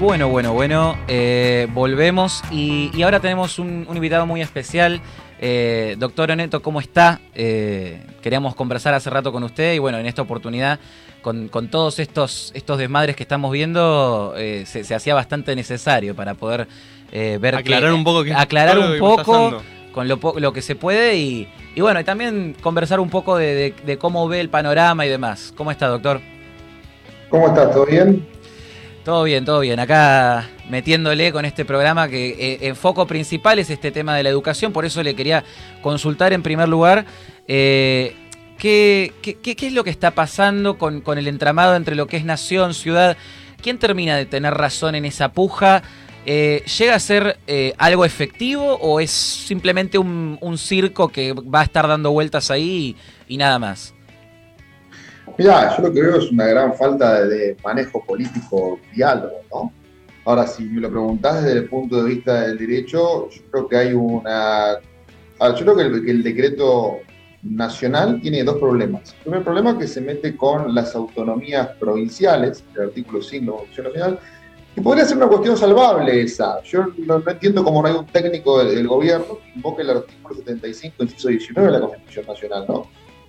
Bueno, bueno, bueno, eh, volvemos y, y ahora tenemos un, un invitado muy especial. Eh, doctor Oneto, ¿cómo está? Eh, queríamos conversar hace rato con usted y bueno, en esta oportunidad, con, con todos estos, estos desmadres que estamos viendo, eh, se, se hacía bastante necesario para poder eh, ver Aclarar que- un poco qué- aclarar un que está poco con lo, que se puede y, y bueno, y también conversar un poco de, de- de cómo ve el panorama y demás. ¿Cómo está, doctor? ¿Cómo estás? ¿Todo bien? Todo bien, todo bien. Acá metiéndole con este programa que eh, el foco principal es este tema de la educación, por eso le quería consultar en primer lugar eh, ¿qué, qué, es lo que está pasando con, con el entramado entre lo que es nación, ciudad. ¿Quién termina de tener razón en esa puja? Eh, ¿Llega a ser eh, algo efectivo o es simplemente un, un circo que va a estar dando vueltas ahí y nada más? Mirá, yo lo que veo es una gran falta de, manejo político, diálogo, ¿no? Ahora, si me lo preguntás desde el punto de vista del derecho, yo creo que hay una... yo creo que el, que el decreto nacional tiene dos problemas. El primer problema es que se mete con las autonomías provinciales, el artículo 5 de la Constitución Nacional, y podría ser una cuestión salvable esa. Yo no, no entiendo cómo no hay un técnico del, del gobierno que invoque el artículo 75, inciso 19 de la Constitución Nacional, ¿no?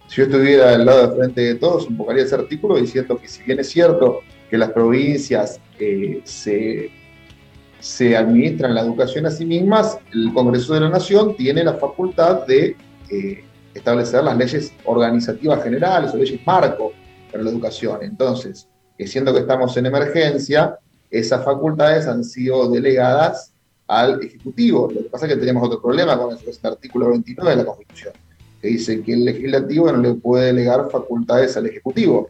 Si yo estuviera al lado de frente de todos, invocaría ese artículo diciendo que si bien es cierto que las provincias eh, se, administran la educación a sí mismas, el Congreso de la Nación tiene la facultad de eh, establecer las leyes organizativas generales o leyes marco para la educación. Entonces, eh, siendo que estamos en emergencia, esas facultades han sido delegadas al Ejecutivo. Lo que pasa es que tenemos otro problema con el artículo 29 de la Constitución que dice que el legislativo no le puede delegar facultades al ejecutivo.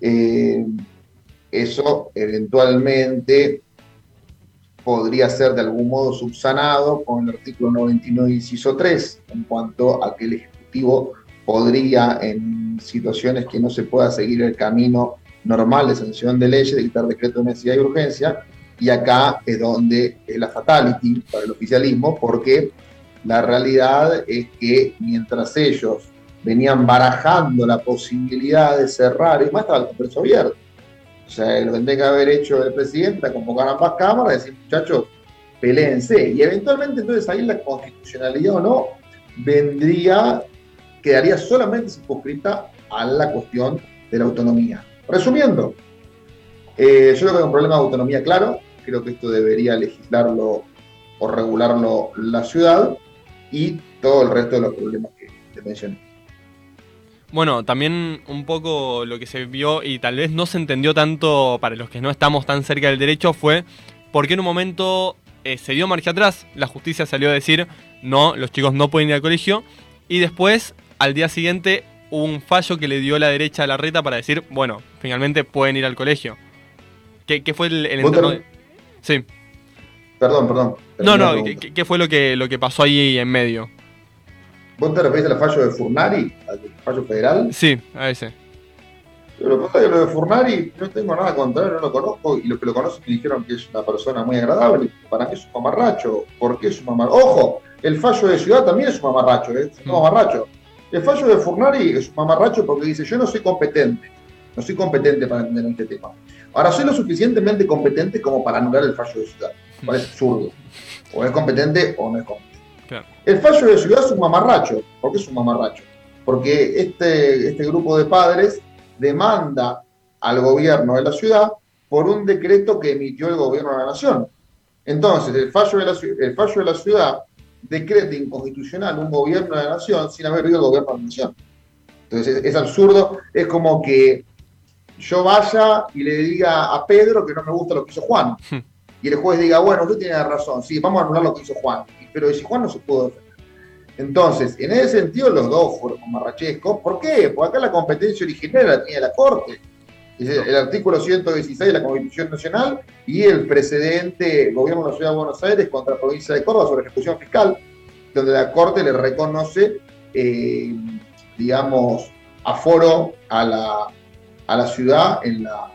Eh, eso eventualmente podría ser de algún modo subsanado con el artículo 99, inciso 3, en cuanto a que el ejecutivo podría, en situaciones que no se pueda seguir el camino normal de sanción de leyes, dictar decreto de necesidad y urgencia, y acá es donde es la fatality para el oficialismo, porque la realidad es que mientras ellos venían barajando la posibilidad de cerrar, y más estaba el Congreso abierto. O sea, lo que que haber hecho el presidente, convocar ambas cámaras y decir, muchachos, peleense. Y eventualmente entonces ahí la constitucionalidad o no vendría, quedaría solamente circunscrita a la cuestión de la autonomía. Resumiendo, eh, yo creo que hay un problema de autonomía claro, creo que esto debería legislarlo o regularlo la ciudad y todo el resto de los problemas que te mencioné. Bueno, también un poco lo que se vio y tal vez no se entendió tanto para los que no estamos tan cerca del derecho fue por qué en un momento eh, se dio marcha atrás, la justicia salió a decir no, los chicos no pueden ir al colegio y después al día siguiente hubo un fallo que le dio la derecha a la reta para decir, bueno, finalmente pueden ir al colegio. ¿Qué, qué fue el, entorno de- Sí. Perdón, perdón. No, no. ¿qué, qué fue lo que, lo que pasó ahí en medio? ¿Vos te referís al fallo de Furnari, al fallo federal? Sí, a ese. Lo que pasa es que lo de Furnari no tengo nada contra él, no lo conozco, y los que lo conocen me dijeron que es una persona muy agradable. Para mí es un mamarracho. ¿Por qué es un mamarracho? ¡Ojo! El fallo de Ciudad también es un mamarracho, ¿eh? es un Mm. mamarracho. El fallo de Furnari es un mamarracho porque dice, yo no soy competente, no soy competente para entender este tema. Ahora, soy lo suficientemente competente como para anular el fallo de Ciudad. Parece absurdo. O es competente o no es competente. Claro. El fallo de Ciudad es un mamarracho. ¿Por qué es un mamarracho? Porque este, este grupo de padres demanda al gobierno de la ciudad por un decreto que emitió el gobierno de la nación. Entonces, el fallo de la, el fallo de la ciudad decreta inconstitucional un gobierno de la nación sin haber oído el gobierno de la nación. Entonces, es, es absurdo. Es como que yo vaya y le diga a Pedro que no me gusta lo que hizo Juan. Y el juez diga, bueno, usted tiene razón, sí, vamos a anular lo que hizo Juan. Pero si Juan no se pudo defender. Entonces, en ese sentido, los dos fueron mamarrachescos. ¿Por qué? Porque acá la competencia original la tenía la Corte. Es el, el artículo 116 de la Constitución Nacional y el precedente Gobierno de la Ciudad de Buenos Aires contra la provincia de Córdoba sobre ejecución fiscal, donde la Corte le reconoce, eh, digamos, aforo a la, a la ciudad en la.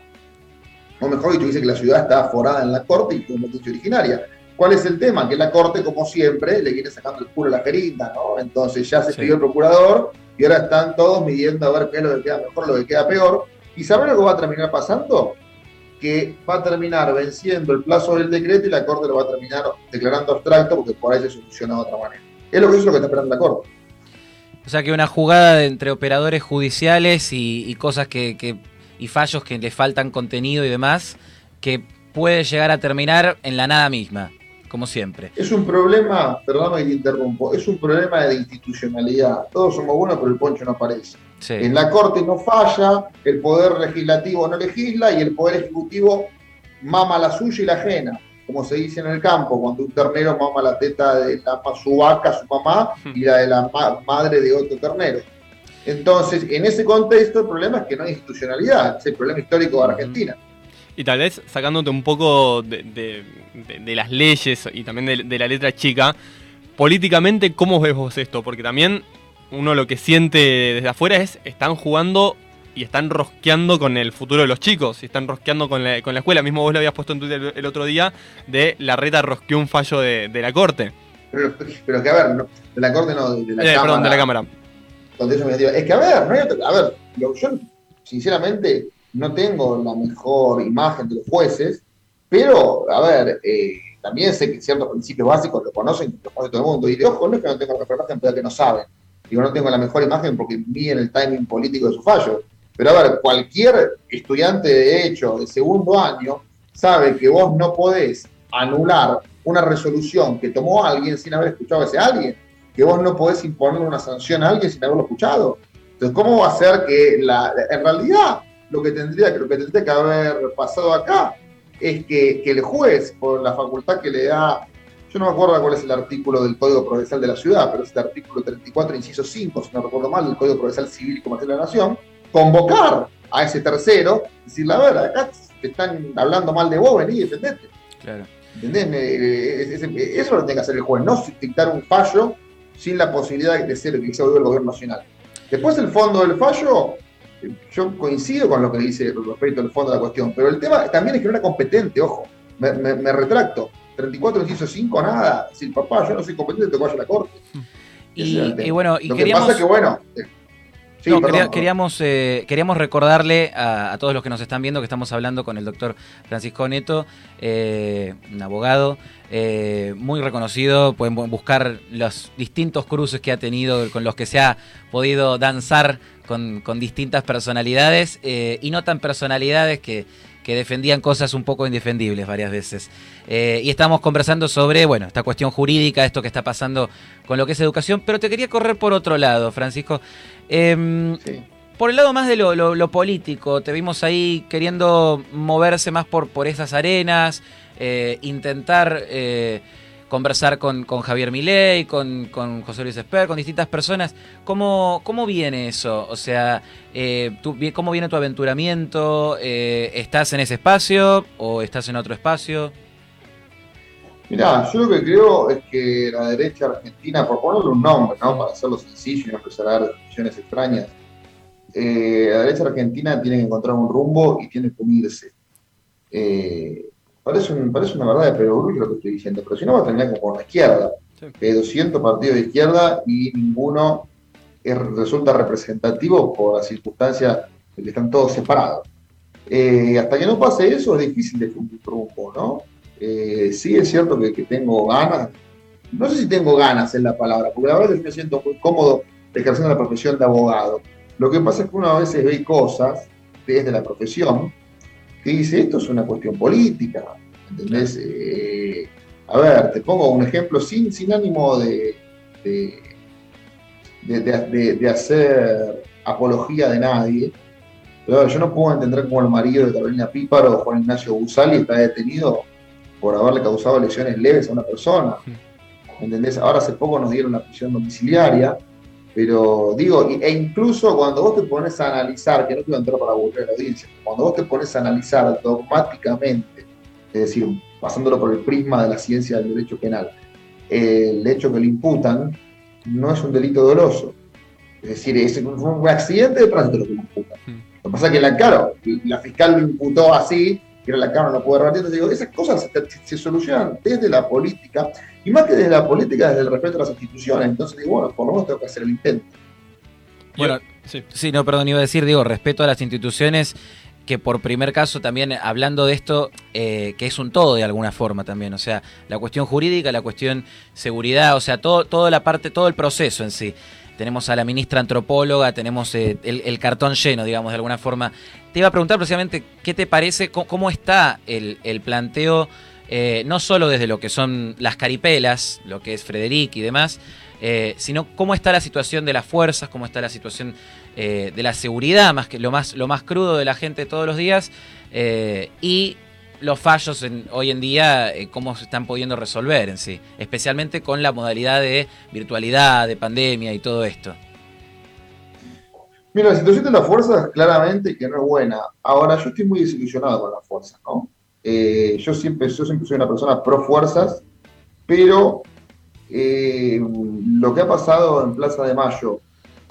O mejor dicho, dice que la ciudad está aforada en la Corte y competencia originaria. ¿Cuál es el tema? Que la Corte, como siempre, le viene sacando el culo a la jeringa, ¿no? Entonces ya se Sí. pidió el procurador y ahora están todos midiendo a ver qué es lo que queda mejor, lo que queda peor. ¿Y saben lo que va a terminar pasando? que va a terminar venciendo el plazo del decreto y la Corte lo va a terminar declarando abstracto porque por ahí se soluciona de otra manera. Es lo que es lo que está esperando la Corte. O sea que una jugada de entre operadores judiciales y, cosas que, y fallos que le faltan contenido y demás, que puede llegar a terminar en la nada misma, como siempre. Es un problema, perdóname que te interrumpo, es un problema de institucionalidad. Todos somos buenos, pero el poncho no aparece. En la Corte no falla, el Poder Legislativo no legisla y el Poder Ejecutivo mama la suya y la ajena como se dice en el campo, cuando un ternero mama la teta de la, su vaca, su mamá, y la de la madre de otro ternero. Entonces, en ese contexto, el problema es que no hay institucionalidad, es el problema histórico de Argentina. Y tal vez sacándote un poco de, las leyes y también de, la letra chica, políticamente, ¿cómo ves vos esto? Porque también uno lo que siente desde afuera es, están jugando y están rosqueando con el futuro de los chicos, y están rosqueando con la, con la escuela. Mismo vos lo habías puesto en Twitter el, otro día, de la reta rosqueó un fallo de, la Corte. Pero, pero, que a ver, de la Corte no, de la eh, Cámara. Perdón, de la Cámara. Es que a ver, no hay a ver, yo sinceramente no tengo la mejor imagen de los jueces, pero a ver, eh, también sé que ciertos principios básicos lo conocen, los conoce todo el mundo. Y de ojo, no es que no tengo la mejor imagen, pero que no saben. Digo, no tengo la mejor imagen porque miden el timing político de su fallo. Pero a ver, cualquier estudiante de Derecho de segundo año sabe que vos no podés anular una resolución que tomó alguien sin haber escuchado a ese alguien, que vos no podés imponer una sanción a alguien sin haberlo escuchado. Entonces, ¿cómo va a ser que la, en realidad lo que tendría, lo que, tendría que haber pasado acá es que, que el juez, por la facultad que le da yo no me acuerdo cuál es el artículo del Código Procesal de la Ciudad, pero es el artículo 34, inciso 5, si no recuerdo mal, del Código Procesal Civil y Comercial de la Nación, convocar a ese tercero, decirle, a ver, acá te están hablando mal de vos, vení defendete. Claro. ¿Entendés? Eso lo tiene que hacer el juez, no dictar un fallo sin la posibilidad de ser que se el gobierno nacional. Después el fondo del fallo, yo coincido con lo que dice respecto al fondo de la cuestión, pero el tema también es que no era competente, ojo, me, retracto. 34 inciso 5, nada. Si papá, yo no soy competente, te vaya a la corte. Y, bueno, y lo que pasa es que, bueno, queríamos, eh, queríamos recordarle a, todos los que nos están viendo que estamos hablando con el doctor Francisco Neto, eh, un abogado eh, muy reconocido. Pueden buscar los distintos cruces que ha tenido, con los que se ha podido danzar con, distintas personalidades y no tan personalidades que, que defendían cosas un poco indefendibles varias veces. Y estamos conversando sobre, bueno, esta cuestión jurídica, esto que está pasando con lo que es educación, pero te quería correr por otro lado, Francisco. Em, por el lado más de lo, político, te vimos ahí queriendo moverse más por, por esas arenas, eh, intentar eh, conversar con, Javier Milei, con, José Luis Esper, con distintas personas. ¿Cómo, cómo viene eso? O sea, eh, ¿cómo viene tu aventuramiento? ¿Estás en ese espacio o estás en otro espacio? Mirá, yo lo que creo es que la derecha argentina, por ponerle un nombre, ¿no? para hacerlo sencillo y no empezar a dar definiciones extrañas, eh, la derecha argentina tiene que encontrar un rumbo y tiene que unirse. Eh, parece, parece una verdad de perogrullo lo que estoy diciendo, pero si no va a terminar como con la izquierda. Hay 200 partidos de izquierda y ninguno resulta representativo por la circunstancia de que están todos separados. Eh, hasta que no pase eso es difícil de un rumbo, ¿no? Eh, sí es cierto que, tengo ganas, no sé si tengo ganas en la palabra, porque la verdad es que me siento muy cómodo ejerciendo la profesión de abogado. Lo que pasa es que uno a veces ve cosas desde la profesión que dice, esto es una cuestión política, ¿entendés? Eh, a ver, te pongo un ejemplo sin, sin ánimo de, de, hacer apología de nadie, pero yo no puedo entender cómo el marido de Carolina Píparo, Juan Ignacio Busali, está detenido por haberle causado lesiones leves a una persona. ¿Entendés? Ahora hace poco nos dieron la prisión domiciliaria, pero digo, e incluso cuando vos te pones a analizar, que no quiero entrar para aburrir a la audiencia, cuando vos te pones a analizar dogmáticamente, es decir, pasándolo por el prisma de la ciencia del derecho penal, el hecho que le imputan no es un delito doloso. Es decir, es un accidente de tránsito lo que le imputan. Lo que pasa es que, la, claro, la fiscal lo imputó así que era la Cámara no puede rebatir. Entonces digo, esas cosas se, solucionan desde la política, y más que desde la política, desde el respeto a las instituciones. Entonces digo, bueno, por lo menos tengo que hacer el intento. Bueno, sí. sí, no, perdón, iba a decir, digo, respeto a las instituciones que por primer caso también hablando de esto, eh, que es un todo de alguna forma también, o sea, la cuestión jurídica, la cuestión seguridad, o sea, todo, toda la parte, todo el proceso en sí. Tenemos a la ministra antropóloga, tenemos eh, el, cartón lleno, digamos, de alguna forma. Te iba a preguntar precisamente qué te parece, cómo, está el, planteo, eh, no solo desde lo que son las caripelas, lo que es Frederic y demás, sino cómo está la situación de las fuerzas, cómo está la situación eh, de la seguridad, más que lo más, lo más crudo de la gente todos los días, eh, y los fallos en, hoy en día, eh, cómo se están pudiendo resolver en sí, especialmente con la modalidad de virtualidad, de pandemia y todo esto. Mira, la situación de las fuerzas claramente que no es buena. Ahora, yo estoy muy desilusionado con las fuerzas, ¿no? yo, siempre, yo siempre soy una persona pro fuerzas, pero lo que ha pasado en Plaza de Mayo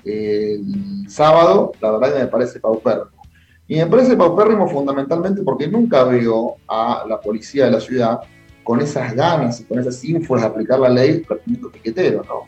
el sábado, la verdad que me parece paupérrimo. Y me parece paupérrimo fundamentalmente porque nunca veo a la policía de la ciudad con esas ganas y con esas ínfulas de aplicar la ley reprimiendo piqueteros, ¿no?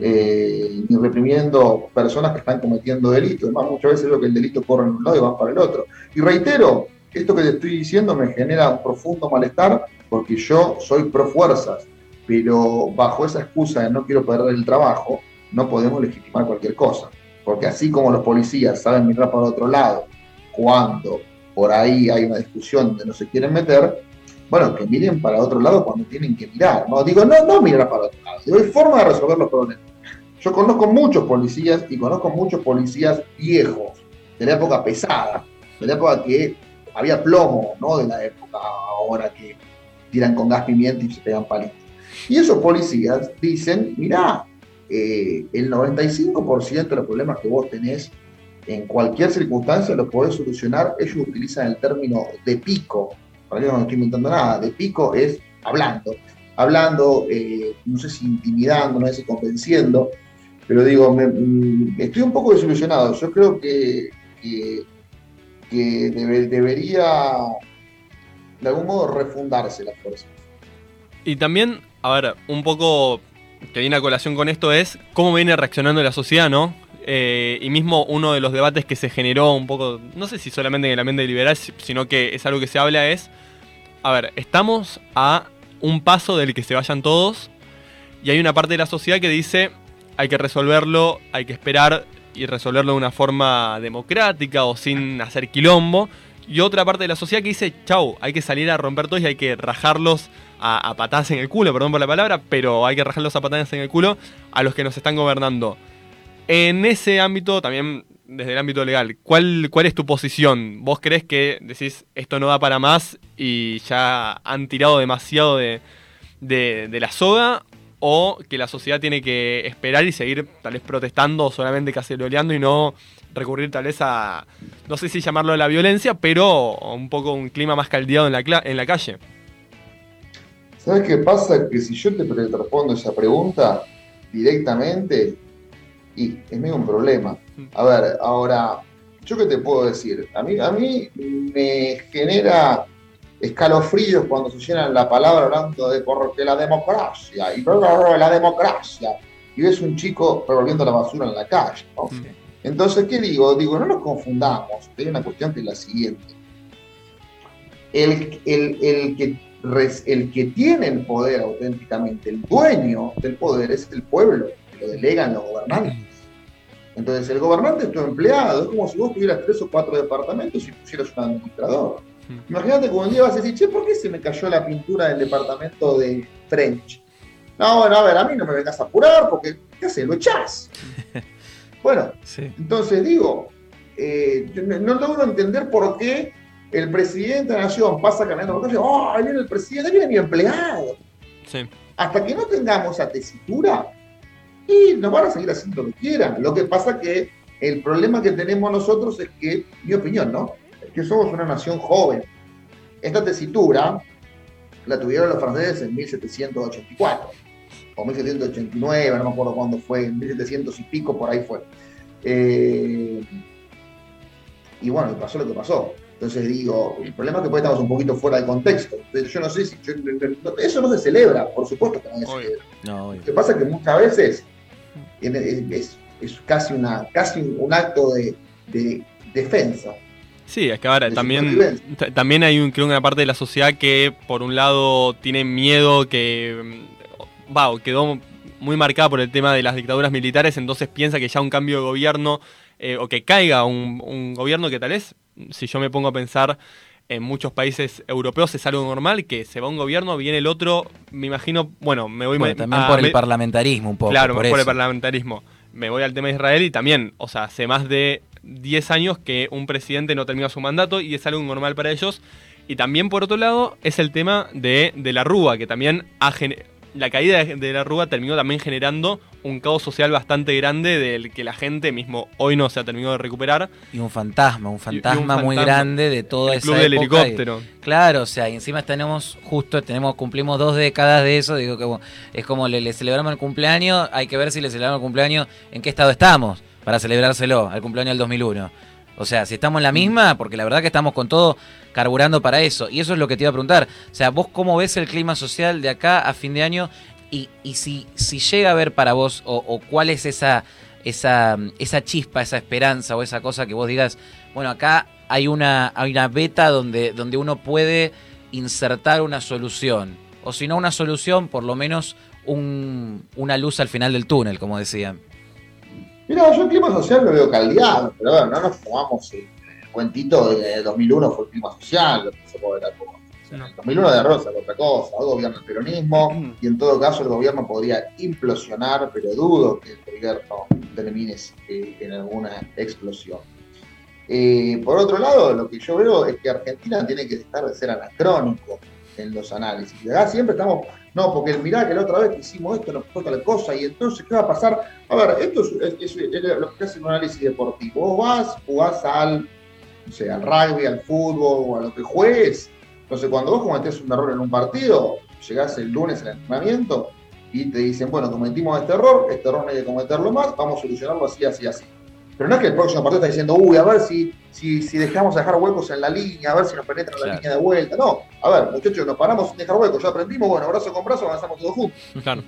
Eh, ni reprimiendo personas que están cometiendo delitos. Además, muchas veces veo que el delito corre en un lado y va para el otro. Y reitero, esto que te estoy diciendo me genera un profundo malestar porque yo soy pro fuerzas, pero bajo esa excusa de no quiero perder el trabajo, no podemos legitimar cualquier cosa. Porque así como los policías saben mirar para otro lado, cuando por ahí hay una discusión donde no se quieren meter, bueno, que miren para otro lado cuando tienen que mirar. No digo, no, no mirar para otro lado. Digo, hay forma de resolver los problemas. Yo conozco muchos policías y conozco muchos policías viejos, de la época pesada, de la época que había plomo, no de la época ahora que tiran con gas pimienta y se pegan palitos. Y esos policías dicen, mirá, eh, el 95% de los problemas que vos tenés en cualquier circunstancia los podés solucionar. Ellos utilizan el término de pico, para que no estoy inventando nada, de pico es hablando, hablando, eh, no sé si intimidando, no sé si convenciendo, pero digo, mm, estoy un poco desilusionado. Yo creo que, que, debería de algún modo refundarse la fuerza. Y también, a ver, un poco que viene a colación con esto es cómo viene reaccionando la sociedad, ¿no? Eh, y mismo uno de los debates que se generó un poco, no sé si solamente en el ambiente liberal, sino que es algo que se habla es, a ver, estamos a un paso del que se vayan todos y hay una parte de la sociedad que dice hay que resolverlo, hay que esperar y resolverlo de una forma democrática o sin hacer quilombo. Y otra parte de la sociedad que dice, chau, hay que salir a romper todos y hay que rajarlos a, patadas en el culo, perdón por la palabra, pero hay que rajarlos a patadas en el culo a los que nos están gobernando. En ese ámbito, también desde el ámbito legal, ¿cuál, cuál es tu posición? ¿Vos crees que decís esto no da para más y ya han tirado demasiado de, la soga? ¿O que la sociedad tiene que esperar y seguir tal vez protestando o solamente caceroleando y no recurrir tal vez a, no sé si llamarlo a la violencia, pero un poco un clima más caldeado en la, en la calle? ¿Sabes qué pasa? Que si yo te respondo esa pregunta directamente, y es medio un problema. A ver, ahora, ¿yo qué te puedo decir? A mí, a mí me genera escalofríos cuando se llenan la palabra hablando de, de la democracia y la democracia y ves un chico revolviendo la basura en la calle. Entonces, ¿qué digo? Digo, no nos confundamos. Hay una cuestión que es la siguiente. El, el, el que el que tiene el poder auténticamente, el dueño del poder es el pueblo, lo delegan los gobernantes. Entonces el gobernante es tu empleado, es como si vos tuvieras tres o cuatro departamentos y pusieras un administrador. Imagínate que un día vas a decir, che, ¿por qué se me cayó la pintura del departamento de French? No, bueno, a ver, a mí no me vengas a apurar porque, ¿qué haces? Lo echás. bueno, entonces digo, eh, no, no logro entender por qué el presidente de la nación pasa caminando por la calle, ¡oh, ahí viene el presidente, ahí viene mi empleado! Hasta que no tengamos esa tesitura, y nos van a seguir haciendo lo que quieran. Lo que pasa que el problema que tenemos nosotros es que, mi opinión, ¿no? Es que somos una nación joven. Esta tesitura la tuvieron los franceses en 1784 o 1789, no me acuerdo cuándo fue, en 1700 y pico, por ahí fue. Eh, y bueno, pasó lo que pasó. Entonces digo, el problema es que puede estamos un poquito fuera de contexto. Yo no sé si. eso no se celebra, por supuesto que no se celebra. Lo que pasa es que muchas veces es, casi, una, casi un acto de, defensa. Sí, es que ahora también, también hay un, creo una parte de la sociedad que por un lado tiene miedo que mm, va, quedó muy marcada por el tema de las dictaduras militares, entonces piensa que ya un cambio de gobierno eh, o que caiga un, un, gobierno que tal vez, si yo me pongo a pensar en muchos países europeos es algo normal, que se va un gobierno, viene el otro, me imagino, bueno, me voy... también por el parlamentarismo un poco. Claro, por, el parlamentarismo. Me voy al tema de Israel y también, o sea, hace más de 10 años que un presidente no termina su mandato y es algo normal para ellos. Y también, por otro lado, es el tema de, de la Rúa, que también ha, la caída de la Rúa terminó también generando un caos social bastante grande del que la gente mismo hoy no se ha terminado de recuperar. Y un fantasma, un fantasma, muy grande de toda esa club del helicóptero. claro, o sea, y encima tenemos justo, tenemos, cumplimos dos décadas de eso, digo que es como le, celebramos el cumpleaños, hay que ver si le celebramos el cumpleaños, en qué estado estamos para celebrárselo, al cumpleaños del 2001. O sea, si estamos en la misma, porque la verdad que estamos con todo carburando para eso. Y eso es lo que te iba a preguntar. O sea, vos cómo ves el clima social de acá a fin de año y, y si, si llega a ver para vos o, cuál es esa, esa, esa chispa, esa esperanza o esa cosa que vos digas, bueno, acá hay una, hay una beta donde, donde uno puede insertar una solución. O si no una solución, por lo menos un, una luz al final del túnel, como decían. Mira, yo el clima social lo veo caldeado, pero bueno, no nos tomamos el, cuentito de 2001 fue el clima social, lo que se puede ver no. En 2001 de Rosa, otra cosa, hoy gobierna el peronismo y en todo caso el gobierno podría implosionar, pero dudo que el gobierno termine en alguna explosión. Eh, por otro lado, lo que yo veo es que Argentina tiene que dejar de ser anacrónico en los análisis. Y acá siempre estamos, no, porque mirá que la otra vez que hicimos esto nos pasó tal cosa, y entonces, ¿qué va a pasar? A ver, esto es, lo que hace un análisis deportivo. Vos vas, jugás al, no al rugby, al fútbol o a lo que juegues. Entonces, cuando vos cometés un error en un partido, llegás el lunes al entrenamiento y te dicen, bueno, cometimos este error, este error no hay que cometerlo más, vamos a solucionarlo así, así, así. Pero no es que el próximo partido está diciendo, uy, a ver si, si, si dejamos dejar huecos en la línea, a ver si nos penetra la línea de vuelta. No, a ver, muchachos, nos paramos sin dejar huecos, ya aprendimos, bueno, brazo con brazo avanzamos todos juntos. Claro.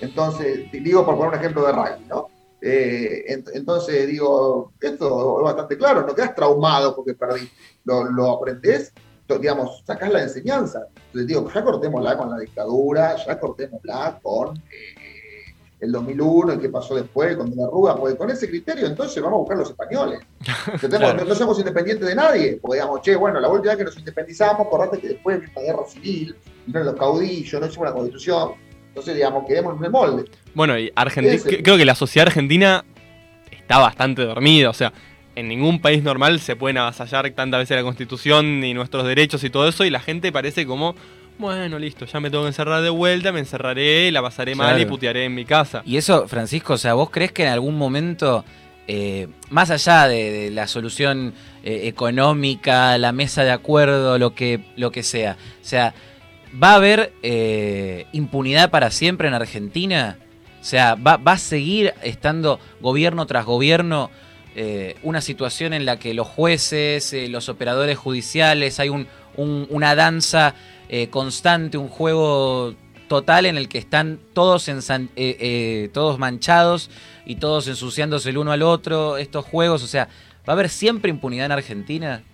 Entonces, digo por poner un ejemplo de rugby, ¿no? Eh, entonces digo, esto es bastante claro, no quedas traumado porque perdiste, lo, lo aprendés, digamos, sacás la enseñanza. Entonces digo, ya cortémosla con la dictadura, ya cortémosla con eh, el 2001 y qué pasó después con De la Rúa, porque con ese criterio entonces vamos a buscar los españoles. no, somos independientes de nadie, porque digamos, che, bueno, la última vez que nos independizamos, acordate que después de la guerra civil, vinieron los caudillos, no hicimos una constitución, entonces digamos, quedemos en el molde. Bueno, y Argentina, creo que la sociedad argentina está bastante dormida, o sea, en ningún país normal se pueden avasallar tantas veces la constitución y nuestros derechos y todo eso, y la gente parece como bueno, listo, ya me tengo que encerrar de vuelta, me encerraré, la pasaré mal y putearé en mi casa. Y eso, Francisco, o sea, ¿vos crees que en algún momento, eh, más allá de, la solución eh, económica, la mesa de acuerdo, lo que, lo que sea, o sea, ¿va a haber eh, impunidad para siempre en Argentina? O sea, ¿va, a seguir estando gobierno tras gobierno una situación en la que los jueces, los operadores judiciales, hay un, una danza eh, constante, un juego total en el que están todos, eh, eh, todos manchados y todos ensuciándose el uno al otro, estos juegos, o sea, ¿va a haber siempre impunidad en Argentina?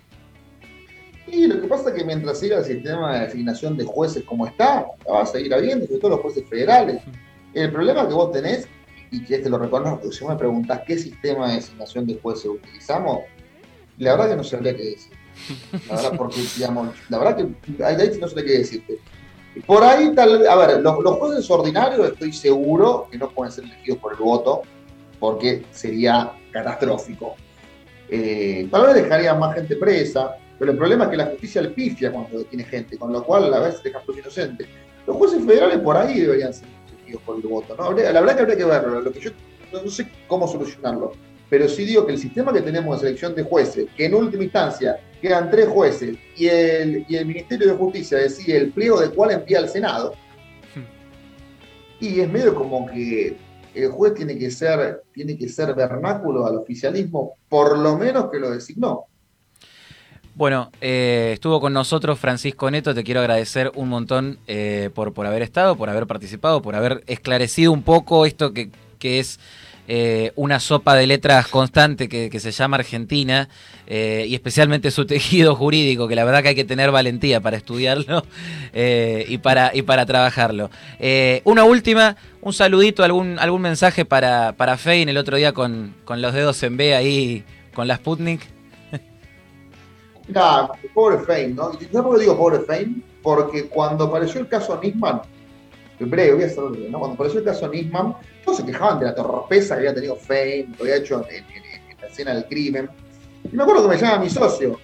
Y lo que pasa es que mientras siga el sistema de asignación de jueces como está, va a seguir habiendo, sobre todo los jueces federales. El problema que vos tenés, y que este lo reconozco, si me preguntás qué sistema de asignación de jueces utilizamos, la verdad que no sabría qué decir. La verdad, porque, digamos, la verdad que ahí no sé qué decirte. Por ahí, tal a ver, los, jueces ordinarios estoy seguro que no pueden ser elegidos por el voto, porque sería catastrófico. Eh, tal vez dejaría más gente presa, pero el problema es que la justicia le pifia cuando tiene gente, con lo cual a veces deja muy inocente. Los jueces federales por ahí deberían ser elegidos por el voto. ¿no? La verdad que habría que verlo, lo que yo no sé cómo solucionarlo pero sí digo que el sistema que tenemos de selección de jueces, que en última instancia quedan tres jueces y el, y el Ministerio de Justicia decide el pliego de cuál envía al Senado, y es medio como que el juez tiene que ser, tiene que ser vernáculo al oficialismo, por lo menos que lo designó. Bueno, eh, estuvo con nosotros Francisco Neto, te quiero agradecer un montón eh, por, por haber estado, por haber participado, por haber esclarecido un poco esto que, que es eh, una sopa de letras constante que, se llama Argentina eh, y especialmente su tejido jurídico, que la verdad que hay que tener valentía para estudiarlo eh, y, para, y para trabajarlo. una última, un saludito, algún, algún mensaje para, para Fein el otro día con, los dedos en B ahí con la Sputnik. Mira, pobre Fein, ¿no? ¿Sabes por qué digo pobre Fein? Porque cuando apareció el caso Nisman, breve, voy a hacerlo. Cuando apareció el caso Nisman, todos se quejaban de la torpeza que había tenido Fein, lo había hecho en, la escena del crimen. Y me acuerdo que me llama mi socio.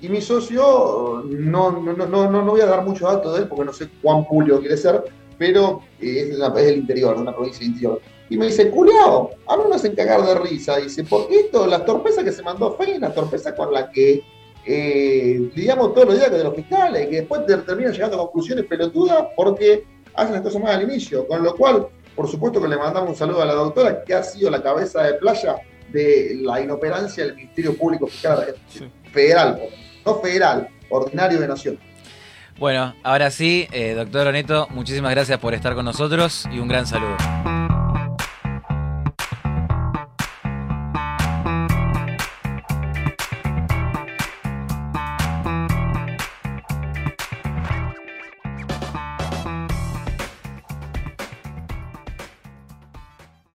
Y mi socio, no, no, no, no, voy a dar muchos datos de él porque no sé cuán público quiere ser, pero es, es del interior, de una provincia del interior. Y me dice, culiao, me hacen cagar de risa. Dice, ¿por qué esto, la torpeza que se mandó Fein, la torpeza con la que eh, todos los días con los fiscales, que después terminan llegando a conclusiones pelotudas porque hacen las cosas mal al inicio. Con lo cual, por supuesto que le mandamos un saludo a la doctora, que ha sido la cabeza de playa de la inoperancia del Ministerio Público Fiscal Federal, no federal, ordinario de nación. Bueno, ahora sí, eh, doctor Oneto, muchísimas gracias por estar con nosotros y un gran saludo.